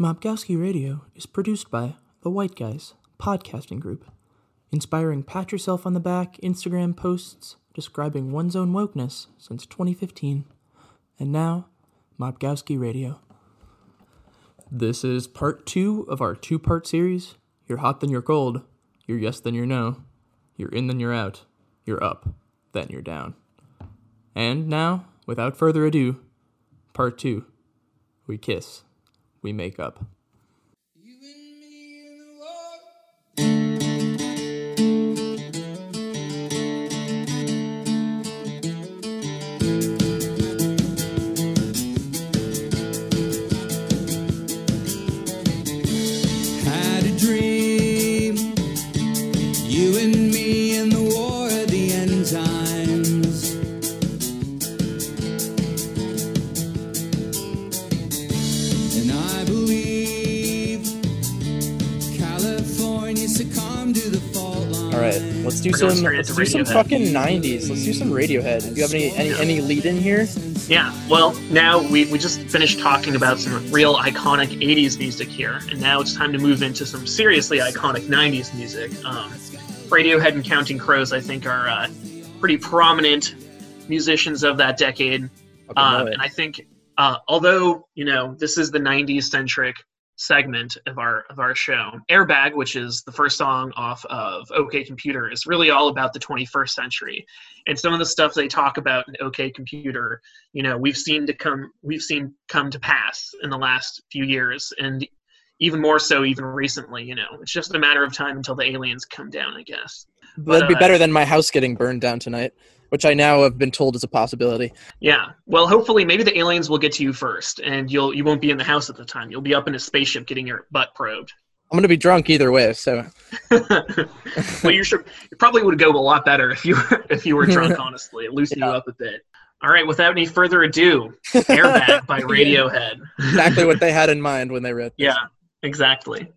Mobgowski Radio is produced by The White Guys Podcasting Group, inspiring pat yourself on the back Instagram posts describing one's own wokeness since 2015. And now, Mobgowski Radio. This is part two of our two part series. You're hot, then you're cold. You're yes, then you're no. You're in, then you're out. You're up, then you're down. And now, without further ado, part two. We kiss, we make up. Let's do some. Let's do some fucking '90s. Let's do some Radiohead. Do you have any any any lead in here? Yeah, well, now we, we just finished talking about some real iconic 80s music here, and now it's time to move into some seriously iconic 90s music. Um, Radiohead and Counting Crows, I think, are uh, pretty prominent musicians of that decade. Um, it. and I think, uh, although you know this is the '90s centric segment of our of our show, "Airbag," which is the first song off of OK Computer, is really all about the 21st century, and some of the stuff they talk about in OK Computer, you know, we've seen to come we've seen come to pass in the last few years, and even more so even recently. You know, it's just a matter of time until the aliens come down, I guess. That'd be uh, better than my house getting burned down tonight, which I now have been told is a possibility. Yeah. Well, hopefully, maybe the aliens will get to you first, and you'll you won't be in the house at the time. You'll be up in a spaceship getting your butt probed. I'm gonna be drunk either way, so well, you should. It probably would go a lot better if you were if you were drunk. Honestly, it loosen you up a bit. All right. Without any further ado, "Airbag" by Radiohead. exactly what they had in mind when they wrote. This. Yeah. Exactly.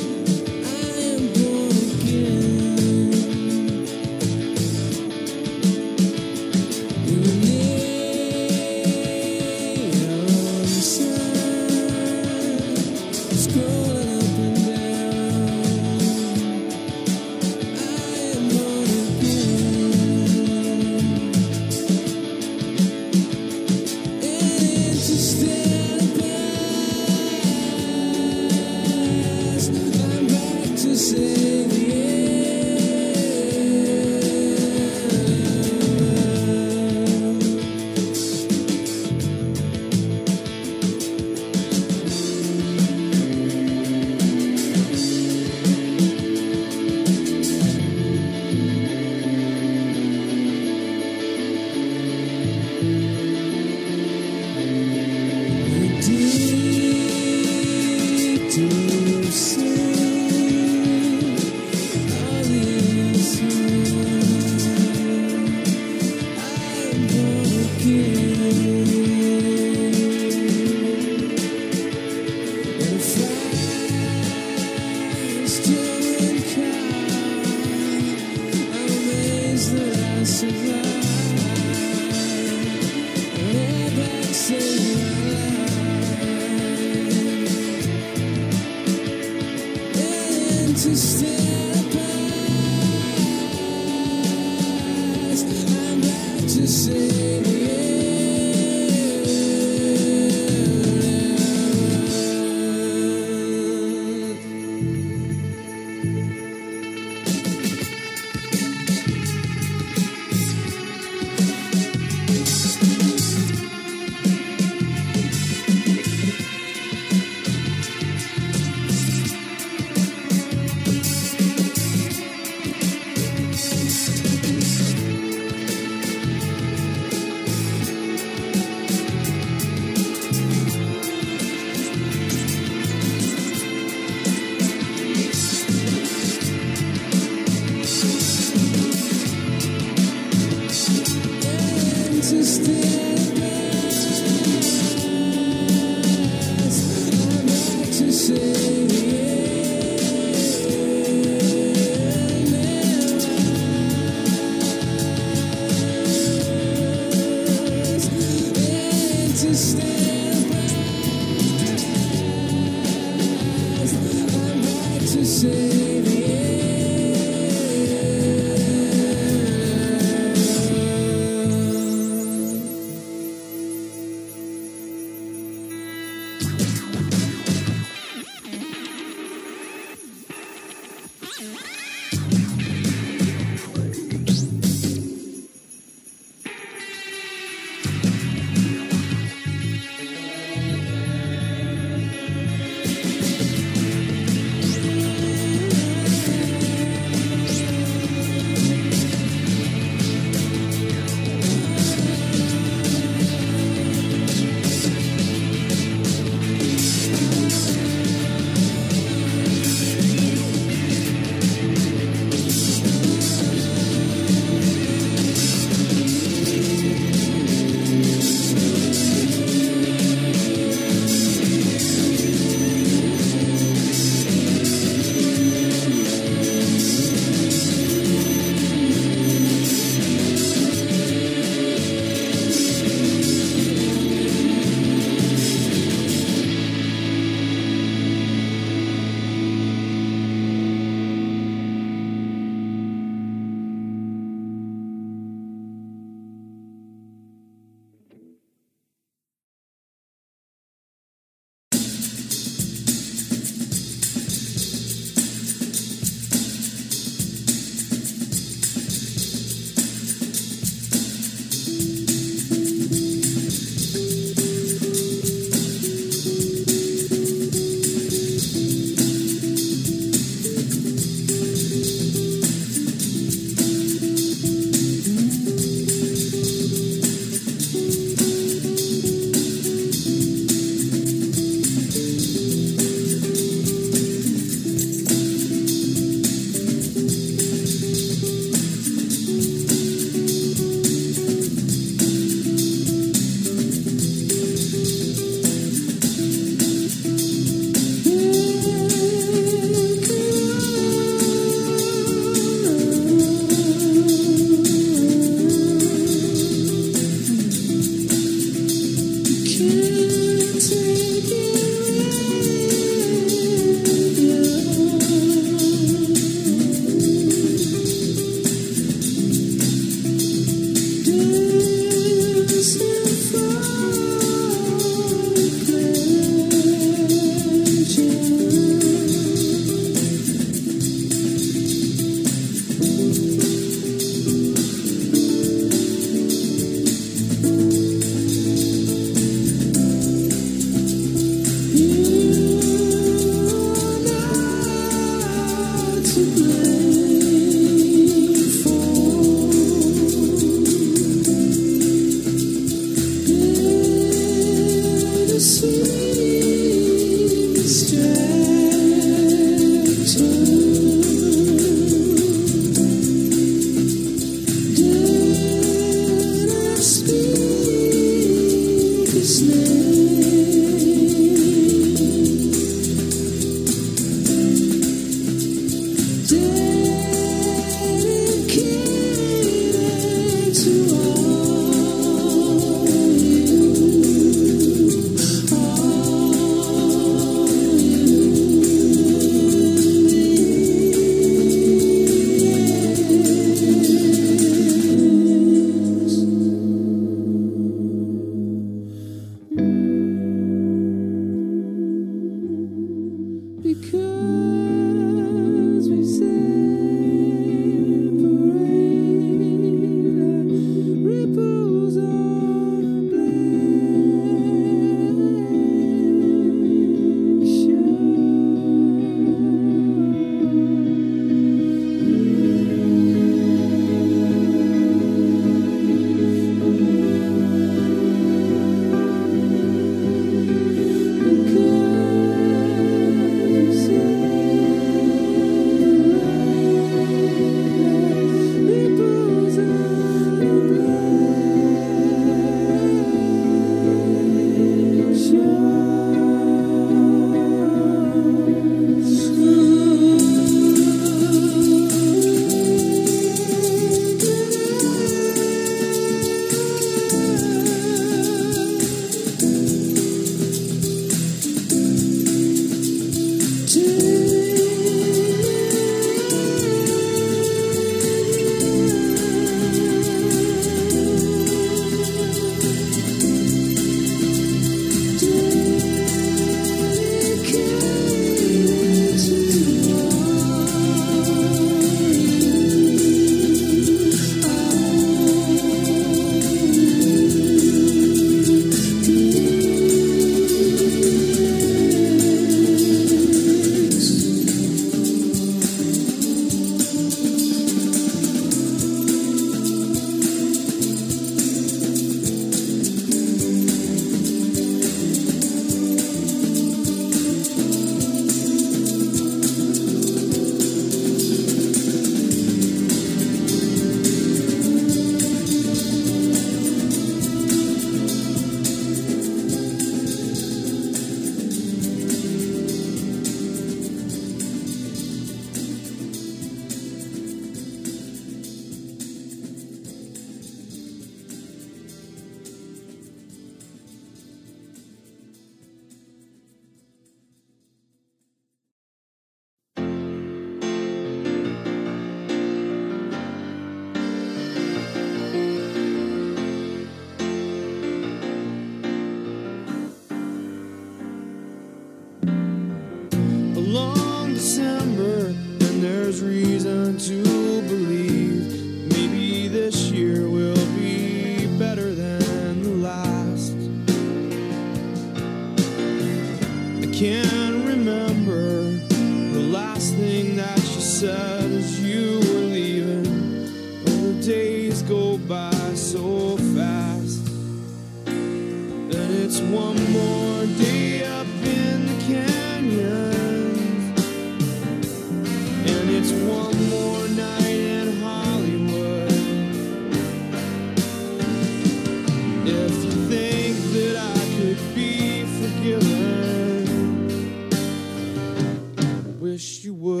wish you would.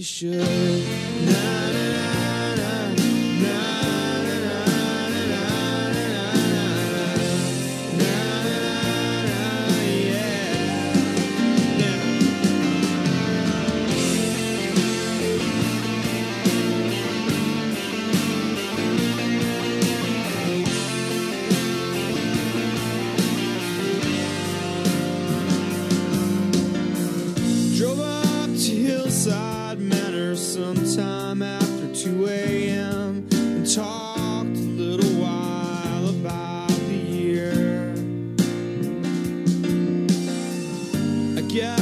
you should. Yeah.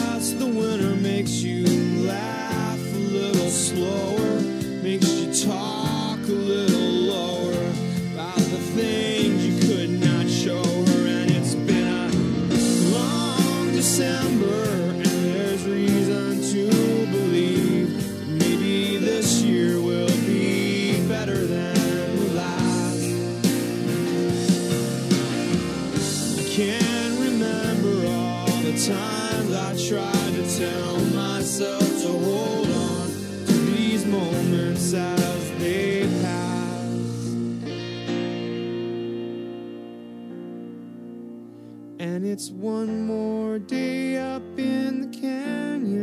one more day up in the canyon.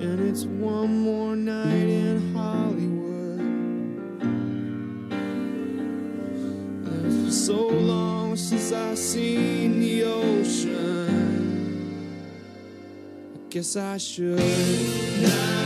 And it's one more night in Hollywood. And it's been so long since I've seen the ocean. I guess I should. Now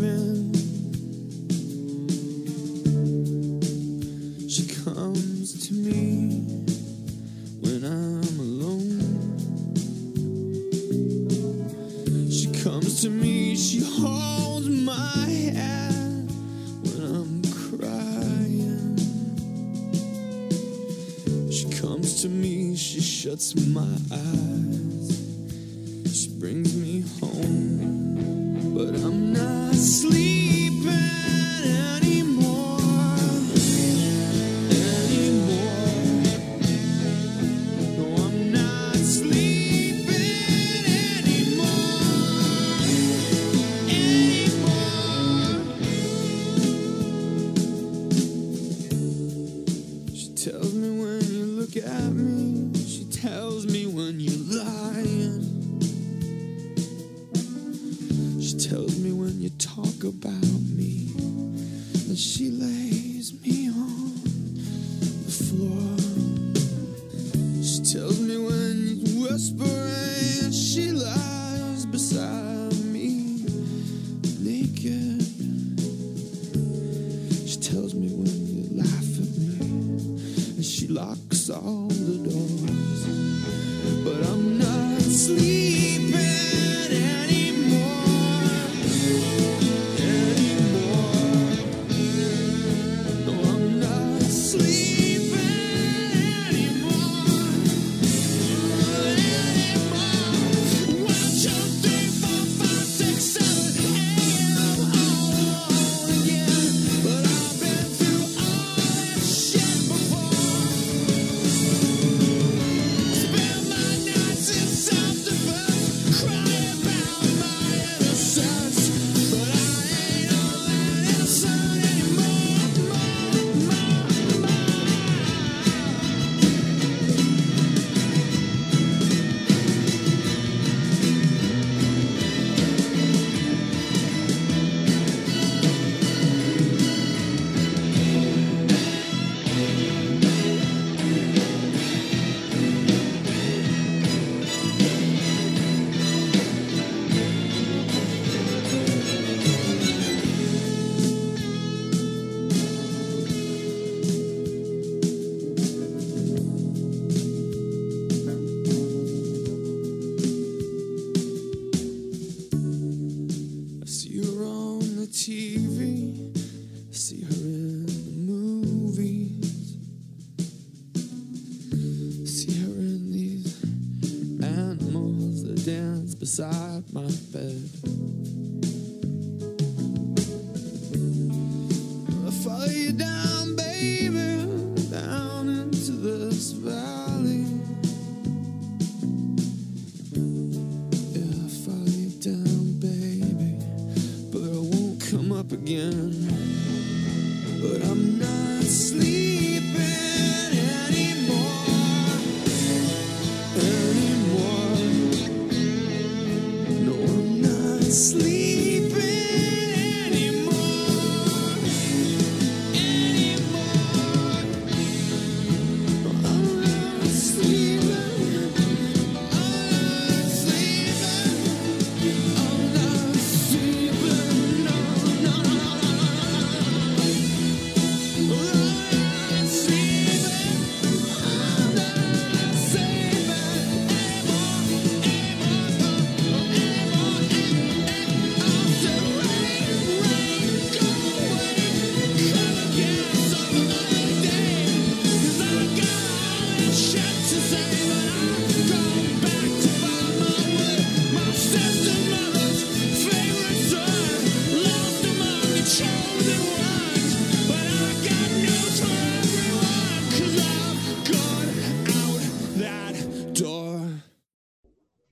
She comes to me when I'm alone. She comes to me, she holds my hand when I'm crying. She comes to me, she shuts my eyes. Me when you look at me. She tells me beside my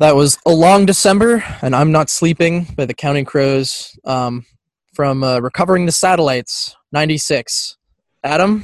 That was A Long December, and I'm Not Sleeping by the Counting Crows um, from uh, Recovering the Satellites, 96. Adam?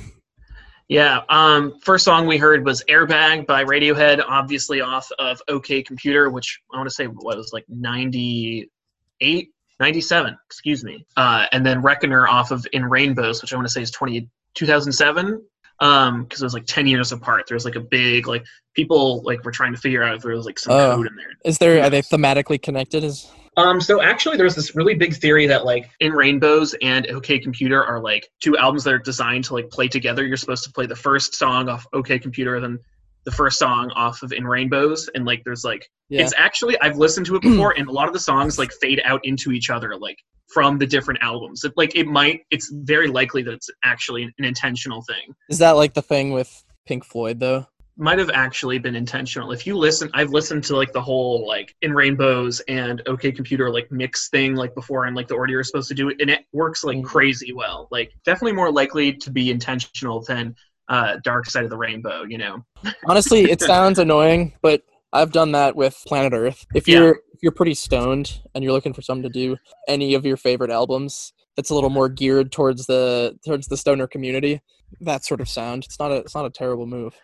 Yeah. Um, first song we heard was Airbag by Radiohead, obviously off of OK Computer, which I want to say what was like 98, 97, excuse me. Uh, and then Reckoner off of In Rainbows, which I want to say is 20, 2007. Um, because it was like 10 years apart. There was like a big, like, people like were trying to figure out if there was like some Oh. code in there. Is there, are they thematically connected? Is Um, so actually, there's this really big theory that like in Rainbows and OK Computer are like two albums that are designed to like play together. You're supposed to play the first song off OK Computer, then the first song off of In Rainbows, and like there's like Yeah. It's actually I've listened to it before, and a lot of the songs like fade out into each other, like from the different albums. It, like it might, it's very likely that it's actually an intentional thing. Is that like the thing with Pink Floyd though? Might have actually been intentional. If you listen, I've listened to like the whole like in Rainbows and OK Computer like mix thing like before, and like the order you're supposed to do it, and it works like Mhm. crazy well. Like definitely more likely to be intentional than uh Dark Side of the Rainbow. You know. Honestly, it sounds annoying, but I've done that with Planet Earth. If you're if you're pretty stoned and you're looking for something to do, any of your favorite albums that's a little more geared towards the towards the stoner community, that sort of sound. It's not a it's not a terrible move.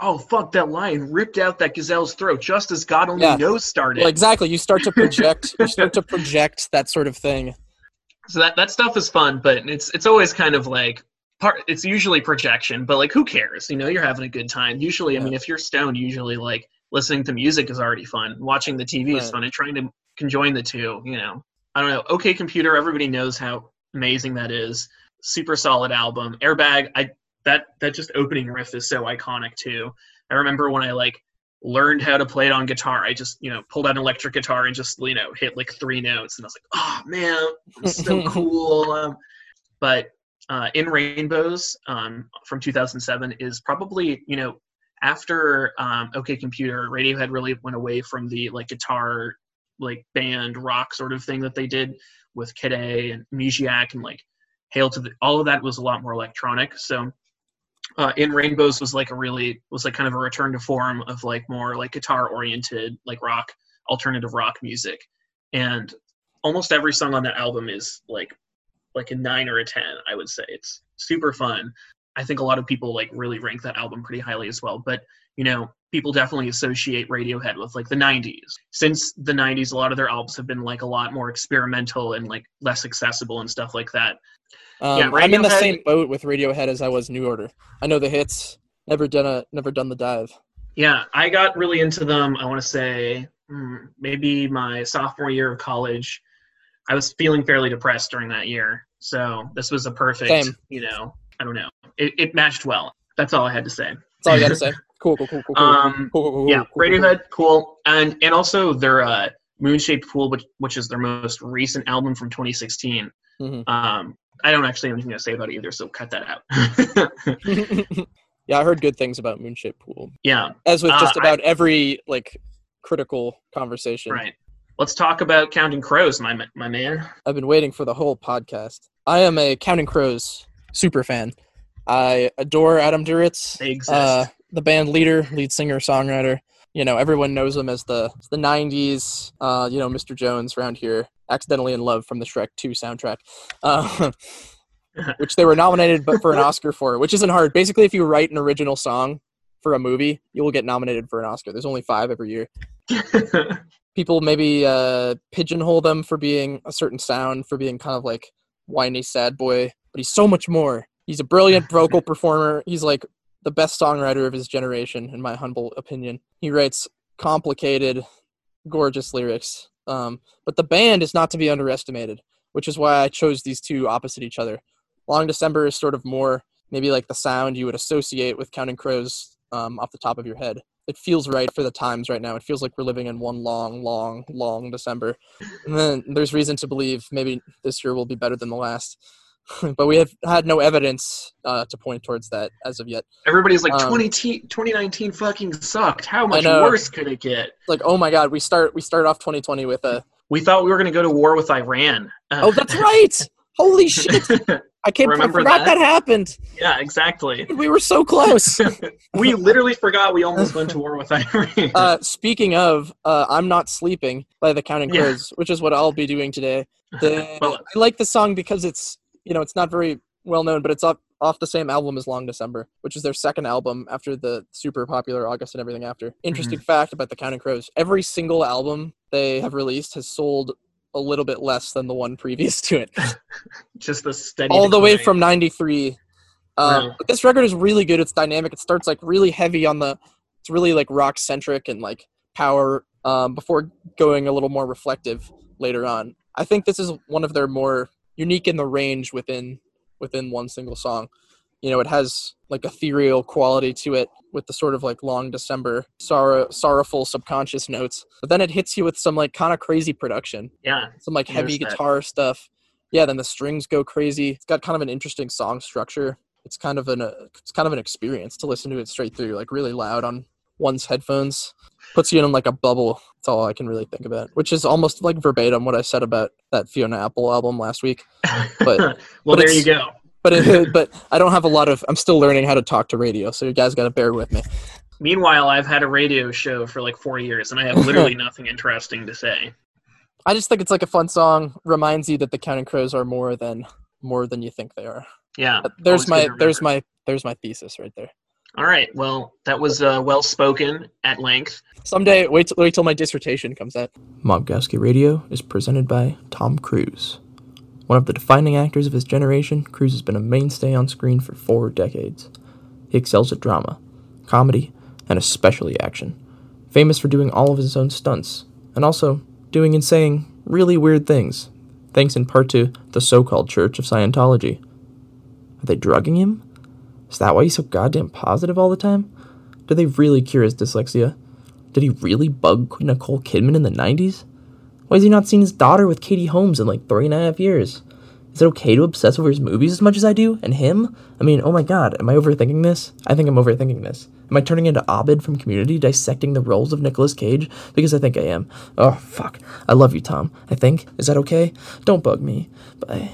Oh fuck! That lion ripped out that gazelle's throat just as God only Yeah. knows started. Well, exactly. You start to project. you start to project that sort of thing. so that that stuff is fun, but it's it's always kind of like part. It's usually projection, but like who cares? You know, you're having a good time. Usually, I mean, if you're stoned, usually like listening to music is already fun. Watching the TV is fun, and trying to conjoin the two. You know, I don't know. OK Computer, everybody knows how amazing that is. Super solid album. Airbag, I that that just opening riff is so iconic too. I remember when I like learned how to play it on guitar. I just, you know, pulled out an electric guitar and just, you know, hit like three notes, and I was like, oh man, it's so cool. Um, but uh, in Rainbows um, from 2007 is probably, you know, after um, OK Computer, Radiohead really went away from the like guitar, like band rock sort of thing that they did with Kid A and Amnesiac and like Hail to the. All of that was a lot more electronic. So uh, in rainbows was like a really was like kind of a return to form of like more like guitar oriented like rock alternative rock music and almost every song on that album is like like a nine or a ten i would say it's super fun i think a lot of people like really rank that album pretty highly as well but you know people definitely associate radiohead with like the 90s since the 90s a lot of their albums have been like a lot more experimental and like less accessible and stuff like that Um, Yeah, I'm in the same boat with Radiohead as I was New Order. I know the hits. Never done a never done the dive. Yeah, I got really into them. I want to say hmm, maybe my sophomore year of college. I was feeling fairly depressed during that year, so this was a perfect. Same. You know, I don't know. It, it matched well. That's all I had to say. That's all I gotta say. Cool, cool, cool, cool, cool. Um, cool, cool, cool, yeah, cool. Radiohead, cool, and and also their uh, Moonshaped Pool, which which is their most recent album from 2016. Mhm. Um, I don't actually have anything to say about it either, so cut that out. yeah, I heard good things about Moonshaped Pool. yeah, As with Uh, just I- about every like critical conversation. right. Let's talk about Counting Crows, my my man. I've been waiting for the whole podcast. I am a Counting Crows super fan. I adore Adam Duritz, They exist. uh, the band leader, lead singer, songwriter. You know, everyone knows him as the the '90s. Uh, you know, Mr. Jones around here, accidentally in love from the Shrek 2 soundtrack, uh, which they were nominated, but for an Oscar for, which isn't hard. Basically, if you write an original song for a movie, you will get nominated for an Oscar. There's only five every year. people maybe uh, pigeonhole them for being a certain sound, for being kind of like whiny sad boy, but he's so much more. He's a brilliant vocal performer. He's like the best songwriter of his generation, in my humble opinion. He writes complicated, gorgeous lyrics. Um, but the band is not to be underestimated, which is why I chose these two opposite each other. Long December is sort of more maybe like the sound you would associate with Counting Crows um, off the top of your head it feels right for the times right now. It feels like we're living in one long, long, long December. And then there's reason to believe maybe this year will be better than the last. but we have had no evidence uh, to point towards that as of yet. Everybody's like Um, 20 t- 2019 fucking sucked. How much worse could it get? Like, oh my God, we start we start off 2020 with a We thought we were going to go to war with Iran. Oh that's right, holy shit! I can't I Remember forgot that? that? happened. yeah, exactly. We were so close. we literally forgot we almost went to war with Irene. uh, speaking of, uh, I'm not sleeping by the Counting Yeah. Crows, which is what I'll be doing today. The, Well- I like the song because it's you know it's not very well known, but it's up off the same album as Long December, which is their second album after the super popular August and everything after. Interesting fact about the Counting Crows: every single album they have released has sold a little bit less than the one previous to it, Just the steady. all the way from '93. Uh, Really? But this record is really good. It's dynamic. It starts like really heavy on the. It's really like rock centric and like power um, before going a little more reflective later on. I think this is one of their more unique in the range within within one single song. You know, it has like ethereal quality to it with the sort of like long December sorrow, sorrowful subconscious notes. But then it hits you with some like kind of crazy production, Yeah. some like heavy Noticed that. guitar stuff. Yeah, then the strings go crazy. It's got kind of an interesting song structure. It's kind of an uh, it's kind of an experience to listen to it straight through, like really loud on one's headphones. Puts you in like a bubble. That's all I can really think about. Which is almost like verbatim what I said about that Fiona Apple album last week. But- well, but there you go. But it, but I don't have a lot of. I'm still learning how to talk to radio, so you guys got to bear with me. Meanwhile, I've had a radio show for like four years, and I have literally nothing interesting to say. I just think it's like a fun song. Reminds you that the Counting Crows are more than more than you think they are. Yeah. Uh, There's my there's my there's my thesis right there. All right. Well, that was uh, well spoken at length. Someday, wait till, wait till my dissertation comes out. Mobgowski Radio is presented by Tom Cruise. One of the defining actors of his generation, Cruise has been a mainstay on screen for four decades. He excels at drama, comedy, and especially action. Famous for doing all of his own stunts, and also doing and saying really weird things, thanks in part to the so called Church of Scientology. Are they drugging him? Is that why he's so goddamn positive all the time? Did they really cure his dyslexia? Did he really bug Nicole Kidman in the 90s? Why has he not seen his daughter with Katie Holmes in like three and a half years? Is it okay to obsess over his movies as much as I do? And him? I mean, oh my god, am I overthinking this? I think I'm overthinking this. Am I turning into Abed from Community, dissecting the roles of Nicolas Cage? Because I think I am. Oh, fuck. I love you, Tom. I think. Is that okay? Don't bug me. Bye.